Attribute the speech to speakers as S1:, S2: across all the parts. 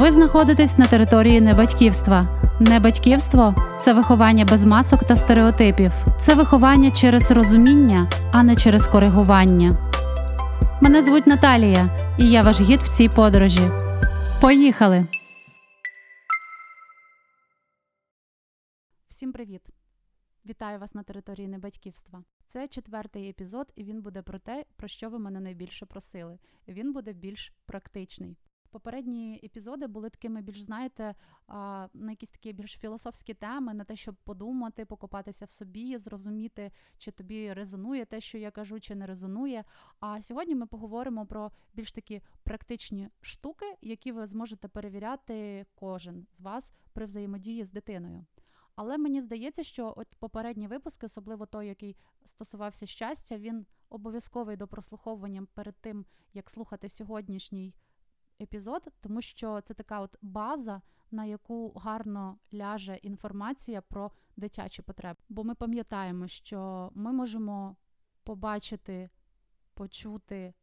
S1: Ви знаходитесь на території небатьківства. Небатьківство це виховання без масок та стереотипів. Це виховання через розуміння, а не через коригування. Мене звуть Наталія, і я ваш гід в цій подорожі. Поїхали! Всім привіт! Вітаю вас на території небатьківства. Це четвертий епізод, і він буде про те, про що ви мене найбільше просили. Він буде більш практичний. Попередні епізоди були такими більш, знаєте, на якісь такі більш філософські теми, на те, щоб подумати, покопатися в собі, зрозуміти, чи тобі резонує те, що я кажу, чи не резонує. А сьогодні ми поговоримо про більш такі практичні штуки, які ви зможете перевіряти кожен з вас при взаємодії з дитиною. Але мені здається, що от попередні випуски, особливо той, який стосувався щастя, він обов'язковий до прослуховування перед тим, як слухати сьогоднішній епізод, тому що це така от база, на яку гарно ляже інформація про дитячі потреби. Бо ми пам'ятаємо, що ми можемо побачити, почути,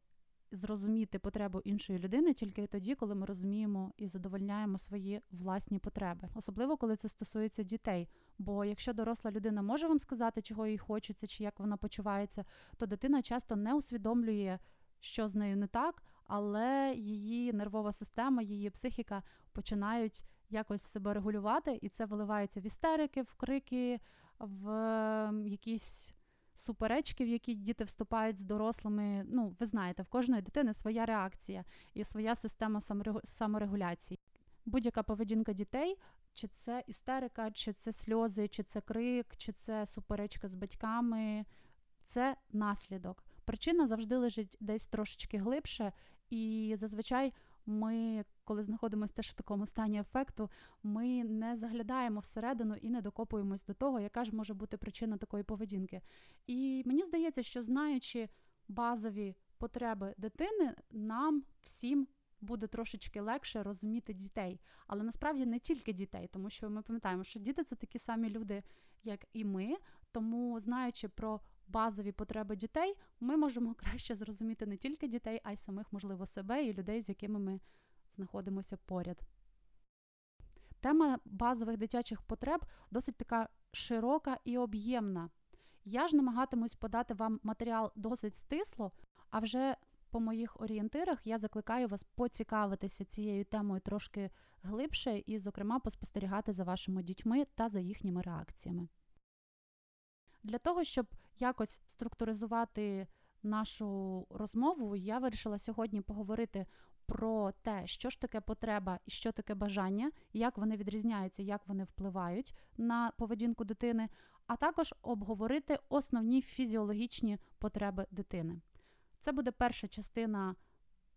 S1: зрозуміти потребу іншої людини тільки тоді, коли ми розуміємо і задовольняємо свої власні потреби, особливо коли це стосується дітей. Бо якщо доросла людина може вам сказати, чого їй хочеться, чи як вона почувається, то дитина часто не усвідомлює, що з нею не так але її нервова система, її психіка починають якось себе регулювати, і це виливається в істерики, в крики, в якісь суперечки, в які діти вступають з дорослими. Ну, ви знаєте, в кожної дитини своя реакція і своя система саморегуляції. Будь-яка поведінка дітей. Чи це істерика, чи це сльози, чи це крик, чи це суперечка з батьками, це наслідок. Причина завжди лежить десь трошечки глибше, і зазвичай ми, коли знаходимося теж в такому стані ефекту, ми не заглядаємо всередину і не докопуємось до того, яка ж може бути причина такої поведінки. І мені здається, що знаючи базові потреби дитини, нам всім. Буде трошечки легше розуміти дітей, але насправді не тільки дітей, тому що ми пам'ятаємо, що діти це такі самі люди, як і ми. Тому, знаючи про базові потреби дітей, ми можемо краще зрозуміти не тільки дітей, а й самих, можливо, себе і людей, з якими ми знаходимося поряд. Тема базових дитячих потреб досить така широка і об'ємна. Я ж намагатимусь подати вам матеріал досить стисло, а вже по моїх орієнтирах я закликаю вас поцікавитися цією темою трошки глибше і, зокрема, поспостерігати за вашими дітьми та за їхніми реакціями. Для того, щоб якось структуризувати нашу розмову, я вирішила сьогодні поговорити про те, що ж таке потреба і що таке бажання, як вони відрізняються, як вони впливають на поведінку дитини, а також обговорити основні фізіологічні потреби дитини. Це буде перша частина.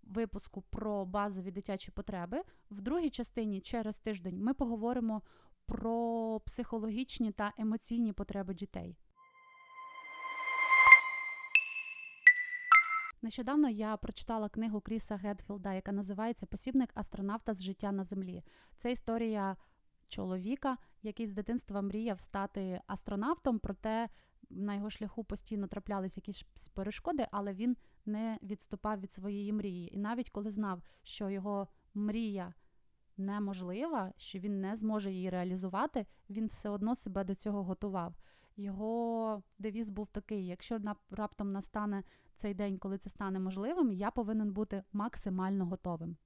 S1: Випуску про базові дитячі потреби. В другій частині через тиждень ми поговоримо про психологічні та емоційні потреби дітей. Нещодавно я прочитала книгу Кріса Гедфілда, яка називається Посібник астронавта з життя на землі. Це історія чоловіка, який з дитинства мріяв стати астронавтом, проте на його шляху постійно траплялись якісь перешкоди, але він не відступав від своєї мрії. І навіть коли знав, що його мрія неможлива, що він не зможе її реалізувати, він все одно себе до цього готував. Його девіз був такий: якщо раптом настане цей день, коли це стане можливим, я повинен бути максимально готовим.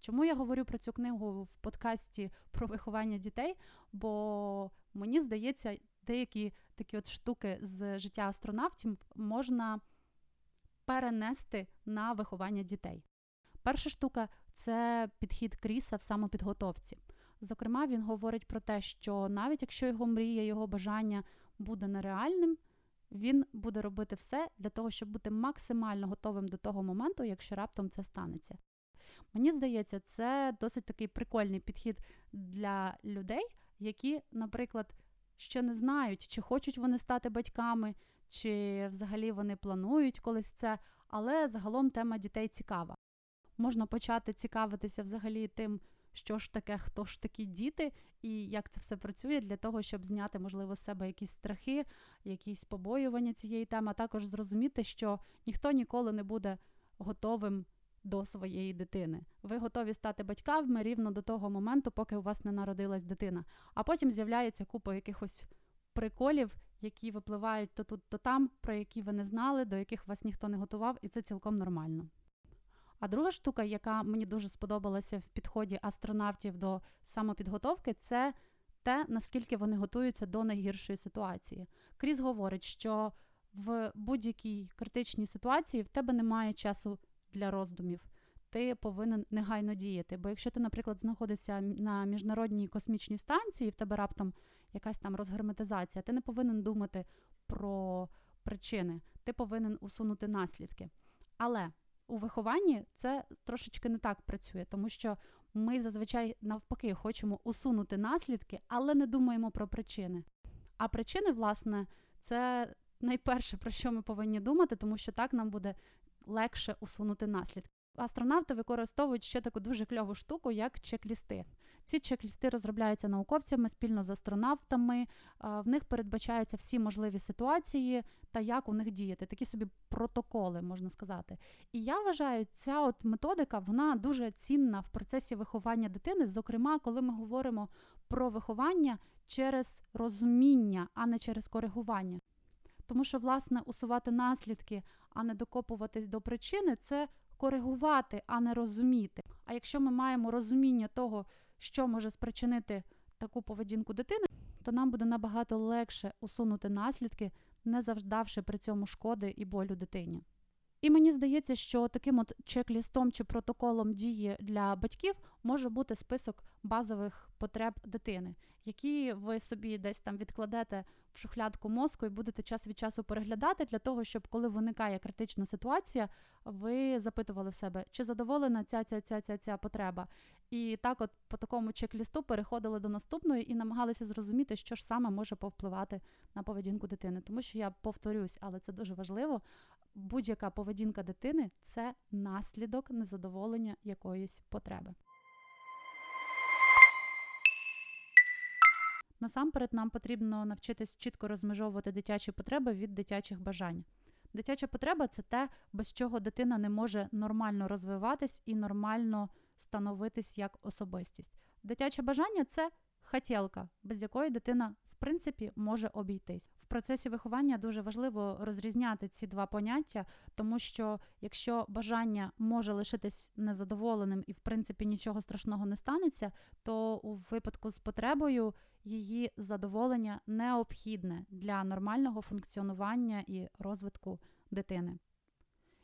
S1: Чому я говорю про цю книгу в подкасті про виховання дітей? Бо мені здається, деякі такі от штуки з життя астронавтів можна перенести на виховання дітей. Перша штука це підхід Кріса в самопідготовці. Зокрема, він говорить про те, що навіть якщо його мрія, його бажання буде нереальним, він буде робити все для того, щоб бути максимально готовим до того моменту, якщо раптом це станеться. Мені здається, це досить такий прикольний підхід для людей, які, наприклад, ще не знають, чи хочуть вони стати батьками, чи взагалі вони планують колись це, але загалом тема дітей цікава. Можна почати цікавитися взагалі тим, що ж таке, хто ж такі діти, і як це все працює для того, щоб зняти, можливо, з себе якісь страхи, якісь побоювання цієї теми, а також зрозуміти, що ніхто ніколи не буде готовим до своєї дитини. Ви готові стати батьками рівно до того моменту, поки у вас не народилась дитина. А потім з'являється купа якихось приколів, які випливають то тут, то там, про які ви не знали, до яких вас ніхто не готував, і це цілком нормально. А друга штука, яка мені дуже сподобалася в підході астронавтів до самопідготовки, це те, наскільки вони готуються до найгіршої ситуації. Кріс говорить, що в будь-якій критичній ситуації в тебе немає часу для роздумів. Ти повинен негайно діяти. Бо якщо ти, наприклад, знаходишся на міжнародній космічній станції, в тебе раптом якась там розгерметизація, ти не повинен думати про причини, ти повинен усунути наслідки. Але у вихованні це трошечки не так працює, тому що ми зазвичай навпаки хочемо усунути наслідки, але не думаємо про причини. А причини, власне, це найперше, про що ми повинні думати, тому що так нам буде легше усунути наслідки. Астронавти використовують ще таку дуже кльову штуку, як чек-лісти. Ці чек-лісти розробляються науковцями спільно з астронавтами. В них передбачаються всі можливі ситуації та як у них діяти. Такі собі протоколи, можна сказати. І я вважаю, ця от методика вона дуже цінна в процесі виховання дитини, зокрема, коли ми говоримо про виховання через розуміння, а не через коригування. Тому що, власне, усувати наслідки, а не докопуватись до причини, це коригувати, а не розуміти. А якщо ми маємо розуміння того, що може спричинити таку поведінку дитини, то нам буде набагато легше усунути наслідки, не завдавши при цьому шкоди і болю дитині. І мені здається, що таким от чек-лістом чи протоколом дії для батьків може бути список базових потреб дитини, які ви собі десь там відкладете в шухлядку мозку і будете час від часу переглядати для того, щоб коли виникає критична ситуація, ви запитували в себе, чи задоволена ця ця ця ця ця потреба. І так, от по такому чек-лісту переходили до наступної і намагалися зрозуміти, що ж саме може повпливати на поведінку дитини. Тому що я повторюсь, але це дуже важливо. Будь-яка поведінка дитини це наслідок незадоволення якоїсь потреби. Насамперед, нам потрібно навчитись чітко розмежовувати дитячі потреби від дитячих бажань. Дитяча потреба це те, без чого дитина не може нормально розвиватись і нормально становитись як особистість. Дитяче бажання це хотілка, без якої дитина принципі може обійтись. В процесі виховання дуже важливо розрізняти ці два поняття, тому що якщо бажання може лишитись незадоволеним і, в принципі, нічого страшного не станеться, то у випадку з потребою її задоволення необхідне для нормального функціонування і розвитку дитини.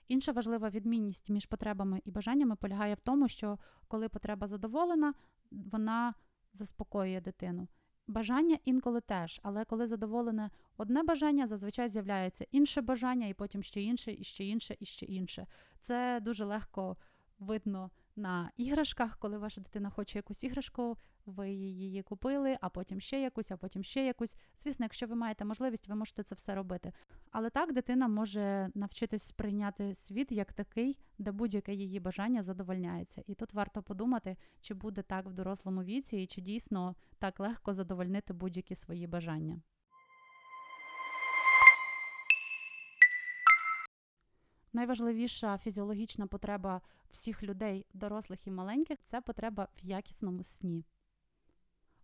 S1: Інша важлива відмінність між потребами і бажаннями полягає в тому, що коли потреба задоволена, вона заспокоює дитину. Бажання інколи теж, але коли задоволене одне бажання, зазвичай з'являється інше бажання, і потім ще інше, і ще інше, і ще інше. Це дуже легко видно на іграшках, коли ваша дитина хоче якусь іграшку, ви її купили, а потім ще якусь, а потім ще якусь. Звісно, якщо ви маєте можливість, ви можете це все робити. Але так дитина може навчитись сприйняти світ як такий, де будь-яке її бажання задовольняється. І тут варто подумати, чи буде так в дорослому віці, і чи дійсно так легко задовольнити будь-які свої бажання. Найважливіша фізіологічна потреба всіх людей, дорослих і маленьких, це потреба в якісному сні.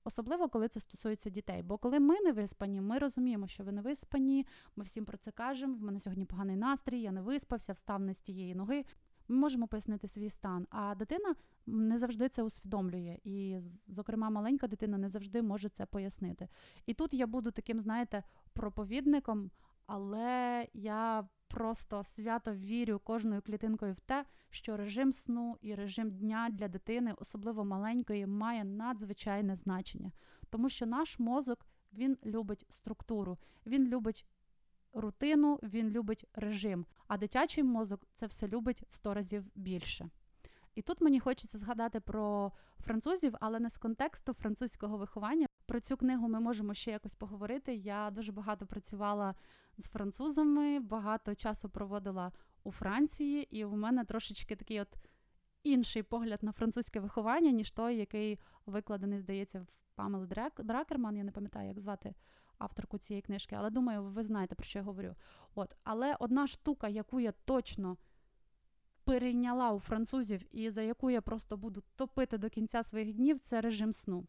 S1: Особливо, коли це стосується дітей. Бо коли ми не виспані, ми розуміємо, що ви не виспані, ми всім про це кажемо. В мене сьогодні поганий настрій, я не виспався, встав не з тієї ноги. Ми можемо пояснити свій стан. А дитина не завжди це усвідомлює. І, зокрема, маленька дитина не завжди може це пояснити. І тут я буду таким, знаєте, проповідником, але я просто свято вірю кожною клітинкою в те, що режим сну і режим дня для дитини, особливо маленької, має надзвичайне значення, тому що наш мозок він любить структуру, він любить рутину, він любить режим. А дитячий мозок це все любить в сто разів більше. І тут мені хочеться згадати про французів, але не з контексту французького виховання. Про цю книгу ми можемо ще якось поговорити. Я дуже багато працювала з французами, багато часу проводила у Франції, і у мене трошечки такий от інший погляд на французьке виховання, ніж той, який викладений, здається, в Памели Дракерман. Я не пам'ятаю, як звати авторку цієї книжки, але думаю, ви знаєте, про що я говорю. От, Але одна штука, яку я точно перейняла у французів і за яку я просто буду топити до кінця своїх днів, це режим сну.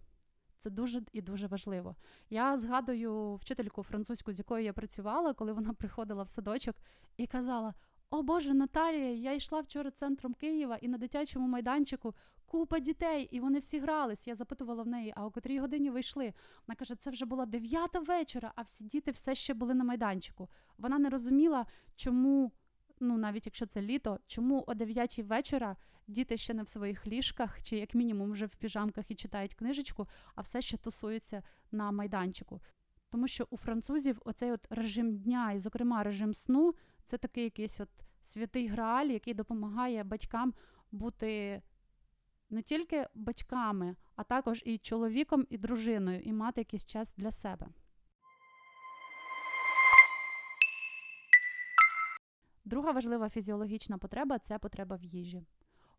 S1: Це дуже і дуже важливо. Я згадую вчительку французьку, з якою я працювала, коли вона приходила в садочок і казала: О Боже, Наталія, я йшла вчора центром Києва і на дитячому майданчику купа дітей, і вони всі грались. Я запитувала в неї, а о котрій годині ви йшли? Вона каже, це вже була дев'ята вечора, а всі діти все ще були на майданчику. Вона не розуміла, чому, ну навіть якщо це літо, чому о дев'ятій вечора діти ще не в своїх ліжках, чи як мінімум вже в піжамках і читають книжечку, а все ще тусуються на майданчику. Тому що у французів оцей от режим дня, і, зокрема, режим сну, це такий якийсь от святий грааль, який допомагає батькам бути не тільки батьками, а також і чоловіком, і дружиною, і мати якийсь час для себе. Друга важлива фізіологічна потреба це потреба в їжі.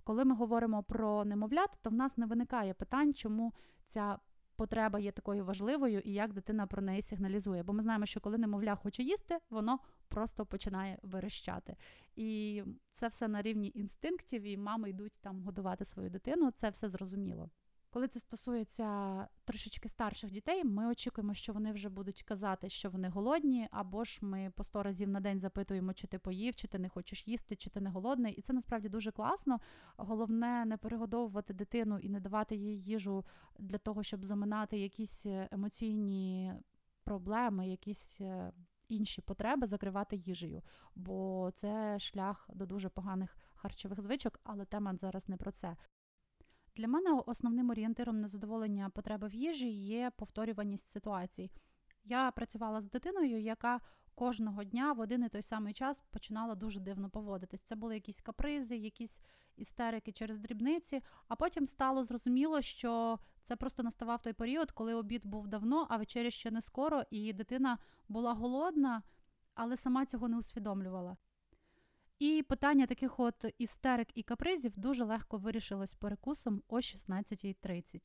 S1: Коли ми говоримо про немовлят, то в нас не виникає питань, чому ця потреба є такою важливою і як дитина про неї сигналізує. Бо ми знаємо, що коли немовля хоче їсти, воно просто починає верещати. І це все на рівні інстинктів, і мами йдуть там годувати свою дитину. Це все зрозуміло. Коли це стосується трошечки старших дітей, ми очікуємо, що вони вже будуть казати, що вони голодні, або ж ми по сто разів на день запитуємо, чи ти поїв, чи ти не хочеш їсти, чи ти не голодний. І це насправді дуже класно. Головне не перегодовувати дитину і не давати їй їжу для того, щоб заминати якісь емоційні проблеми, якісь е, інші потреби закривати їжею, бо це шлях до дуже поганих харчових звичок, але тема зараз не про це. Для мене основним орієнтиром на задоволення потреби в їжі є повторюваність ситуацій. Я працювала з дитиною, яка кожного дня в один і той самий час починала дуже дивно поводитись. Це були якісь капризи, якісь істерики через дрібниці, а потім стало зрозуміло, що це просто наставав той період, коли обід був давно, а вечеря ще не скоро, і дитина була голодна, але сама цього не усвідомлювала. І питання таких от істерик і капризів дуже легко вирішилось перекусом о 16.30.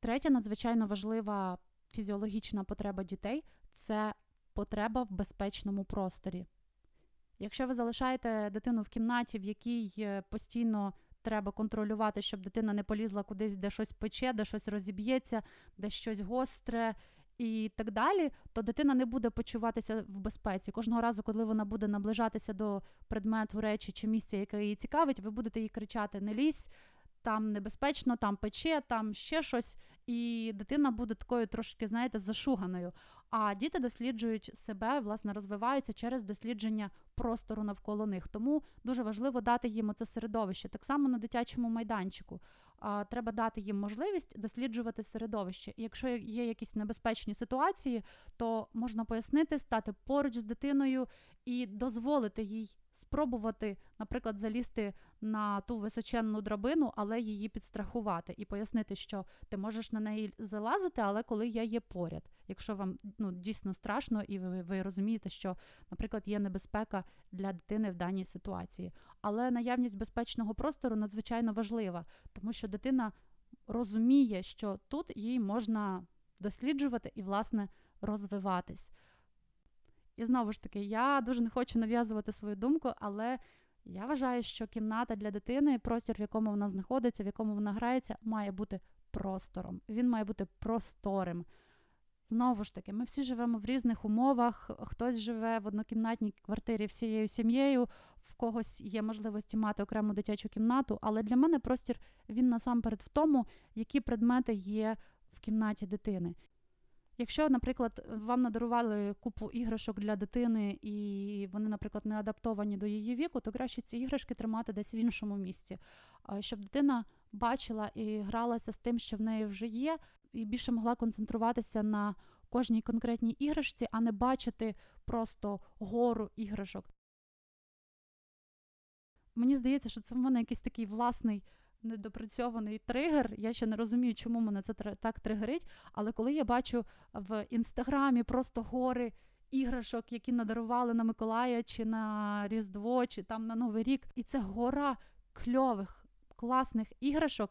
S1: Третя надзвичайно важлива фізіологічна потреба дітей це потреба в безпечному просторі. Якщо ви залишаєте дитину в кімнаті, в якій е, постійно треба контролювати, щоб дитина не полізла кудись, де щось пече, де щось розіб'ється, де щось гостре, і так далі, то дитина не буде почуватися в безпеці. Кожного разу, коли вона буде наближатися до предмету речі чи місця, яке її цікавить, ви будете їй кричати: Не лізь, там небезпечно, там пече, там ще щось. І дитина буде такою трошки, знаєте, зашуганою. А діти досліджують себе, власне, розвиваються через дослідження простору навколо них. Тому дуже важливо дати їм оце середовище. Так само на дитячому майданчику треба дати їм можливість досліджувати середовище. І якщо є якісь небезпечні ситуації, то можна пояснити, стати поруч з дитиною і дозволити їй спробувати, наприклад, залізти на ту височенну драбину, але її підстрахувати, і пояснити, що ти можеш на неї залазити, але коли я є поряд. Якщо вам ну, дійсно страшно, і ви, ви розумієте, що, наприклад, є небезпека для дитини в даній ситуації. Але наявність безпечного простору надзвичайно важлива, тому що дитина розуміє, що тут їй можна досліджувати і, власне, розвиватись. І знову ж таки, я дуже не хочу нав'язувати свою думку, але я вважаю, що кімната для дитини, простір, в якому вона знаходиться, в якому вона грається, має бути простором. Він має бути просторим. Знову ж таки, ми всі живемо в різних умовах. Хтось живе в однокімнатній квартирі всією сім'єю, в когось є можливості мати окрему дитячу кімнату. Але для мене простір він насамперед в тому, які предмети є в кімнаті дитини. Якщо, наприклад, вам надарували купу іграшок для дитини, і вони, наприклад, не адаптовані до її віку, то краще ці іграшки тримати десь в іншому місці, щоб дитина бачила і гралася з тим, що в неї вже є, і більше могла концентруватися на кожній конкретній іграшці, а не бачити просто гору іграшок. Мені здається, що це в мене якийсь такий власний недопрацьований тригер. Я ще не розумію, чому мене це так тригерить. Але коли я бачу в інстаграмі просто гори іграшок, які надарували на Миколая, чи на Різдво, чи там на Новий рік, і це гора кльових, класних іграшок,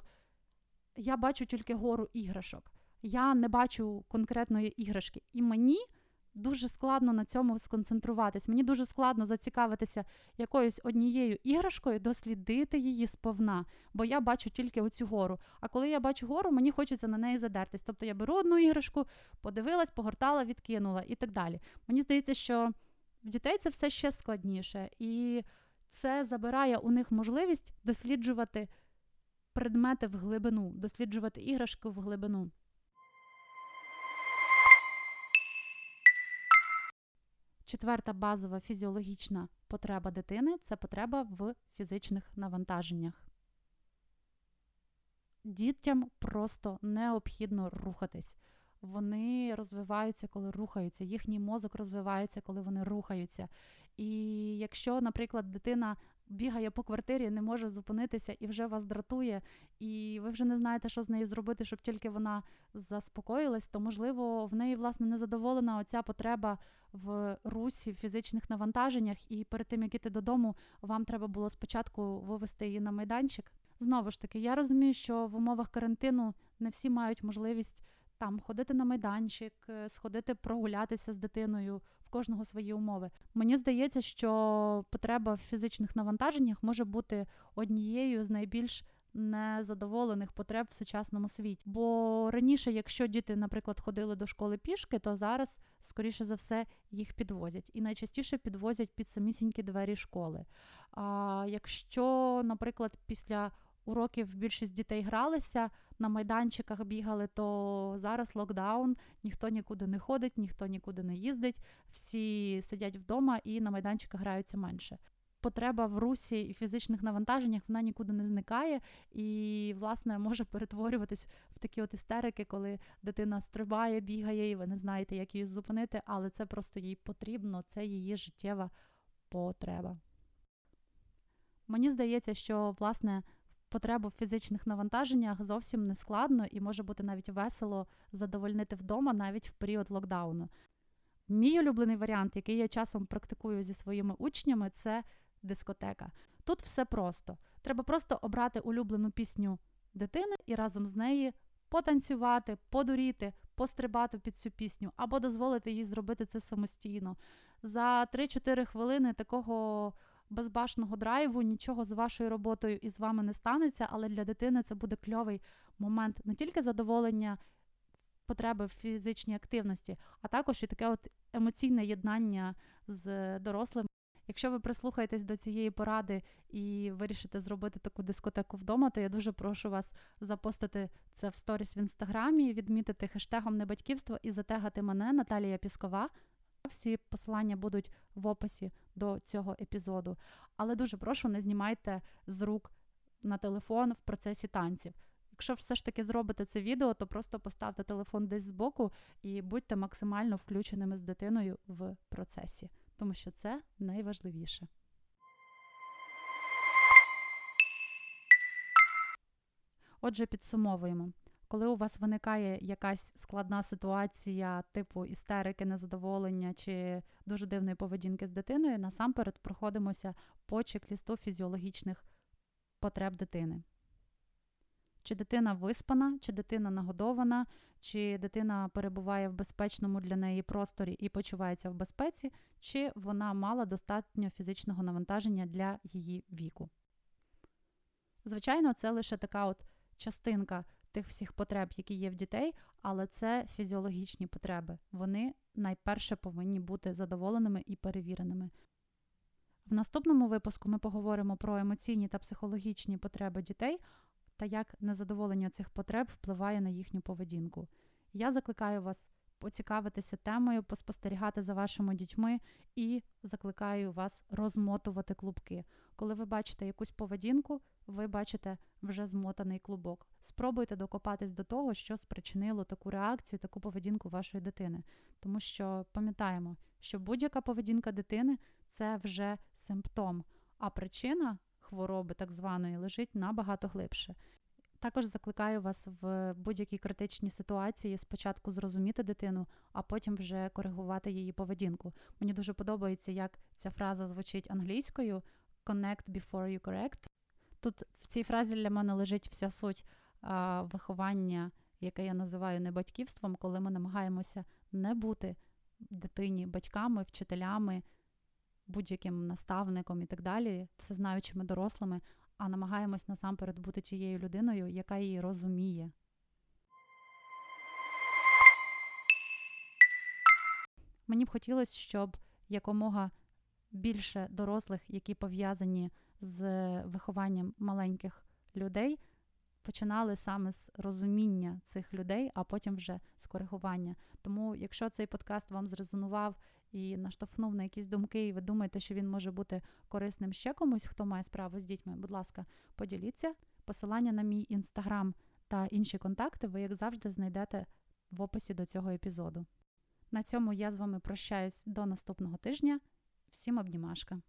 S1: я бачу тільки гору іграшок. Я не бачу конкретної іграшки. І мені дуже складно на цьому сконцентруватись. Мені дуже складно зацікавитися якоюсь однією іграшкою, дослідити її сповна, бо я бачу тільки оцю гору. А коли я бачу гору, мені хочеться на неї задертись. Тобто я беру одну іграшку, подивилась, погортала, відкинула і так далі. Мені здається, що в дітей це все ще складніше, і це забирає у них можливість досліджувати предмети в глибину, досліджувати іграшки в глибину. Четверта базова фізіологічна потреба дитини це потреба в фізичних навантаженнях. Дітям просто необхідно рухатись. Вони розвиваються, коли рухаються. Їхній мозок розвивається, коли вони рухаються. І якщо, наприклад, дитина бігає по квартирі, не може зупинитися і вже вас дратує, і ви вже не знаєте, що з нею зробити, щоб тільки вона заспокоїлась, то можливо в неї власне не задоволена оця потреба в русі, в фізичних навантаженнях. І перед тим як іти додому, вам треба було спочатку вивести її на майданчик. Знову ж таки, я розумію, що в умовах карантину не всі мають можливість там ходити на майданчик, е, сходити прогулятися з дитиною, в кожного свої умови. Мені здається, що потреба в фізичних навантаженнях може бути однією з найбільш незадоволених потреб в сучасному світі. Бо раніше, якщо діти, наприклад, ходили до школи пішки, то зараз, скоріше за все, їх підвозять. І найчастіше підвозять під самісінькі двері школи. А якщо, наприклад, після уроків більшість дітей гралися, на майданчиках бігали, то зараз локдаун, ніхто нікуди не ходить, ніхто нікуди не їздить, всі сидять вдома і на майданчиках граються менше. Потреба в русі і фізичних навантаженнях вона нікуди не зникає і, власне, може перетворюватись в такі от істерики, коли дитина стрибає, бігає, і ви не знаєте, як її зупинити, але це просто їй потрібно, це її життєва потреба. Мені здається, що власне потребу в фізичних навантаженнях зовсім не складно і може бути навіть весело задовольнити вдома навіть в період локдауну. Мій улюблений варіант, який я часом практикую зі своїми учнями, це дискотека. Тут все просто. Треба просто обрати улюблену пісню дитини і разом з нею потанцювати, подуріти, пострибати під цю пісню, або дозволити їй зробити це самостійно. За 3-4 хвилини такого безбашного драйву, нічого з вашою роботою і з вами не станеться, але для дитини це буде кльовий момент не тільки задоволення потреби в фізичній активності, а також і таке от емоційне єднання з дорослим. Якщо ви прислухаєтесь до цієї поради і вирішите зробити таку дискотеку вдома, то я дуже прошу вас запостити це в сторіс в інстаграмі, відмітити хештегом небатьківство і затегати мене, Наталія Піскова. Всі посилання будуть в описі до цього епізоду. Але дуже прошу, не знімайте з рук на телефон в процесі танців. Якщо все ж таки зробите це відео, то просто поставте телефон десь збоку і будьте максимально включеними з дитиною в процесі, тому що це найважливіше. Отже, підсумовуємо коли у вас виникає якась складна ситуація, типу істерики, незадоволення чи дуже дивної поведінки з дитиною, насамперед проходимося по чек-лісту фізіологічних потреб дитини. Чи дитина виспана, чи дитина нагодована, чи дитина перебуває в безпечному для неї просторі і почувається в безпеці, чи вона мала достатньо фізичного навантаження для її віку. Звичайно, це лише така от частинка тих всіх потреб, які є в дітей, але це фізіологічні потреби. Вони найперше повинні бути задоволеними і перевіреними. В наступному випуску ми поговоримо про емоційні та психологічні потреби дітей та як незадоволення цих потреб впливає на їхню поведінку. Я закликаю вас поцікавитися темою, поспостерігати за вашими дітьми і закликаю вас розмотувати клубки. Коли ви бачите якусь поведінку, ви бачите вже змотаний клубок. Спробуйте докопатись до того, що спричинило таку реакцію, таку поведінку вашої дитини. Тому що пам'ятаємо, що будь-яка поведінка дитини це вже симптом, а причина хвороби так званої лежить набагато глибше. Також закликаю вас в будь-якій критичній ситуації спочатку зрозуміти дитину, а потім вже коригувати її поведінку. Мені дуже подобається, як ця фраза звучить англійською connect before you correct. Тут в цій фразі для мене лежить вся суть а, виховання, яке я називаю не батьківством, коли ми намагаємося не бути дитині батьками, вчителями, будь-яким наставником і так далі, всезнаючими дорослими, а намагаємось насамперед бути тією людиною, яка її розуміє. Мені б хотілося, щоб якомога більше дорослих, які пов'язані з вихованням маленьких людей, починали саме з розуміння цих людей, а потім вже з коригування. Тому, якщо цей подкаст вам зрезонував і наштовхнув на якісь думки, і ви думаєте, що він може бути корисним ще комусь, хто має справу з дітьми, будь ласка, поділіться. Посилання на мій інстаграм та інші контакти ви, як завжди, знайдете в описі до цього епізоду. На цьому я з вами прощаюсь до наступного тижня. Всім обнімашка!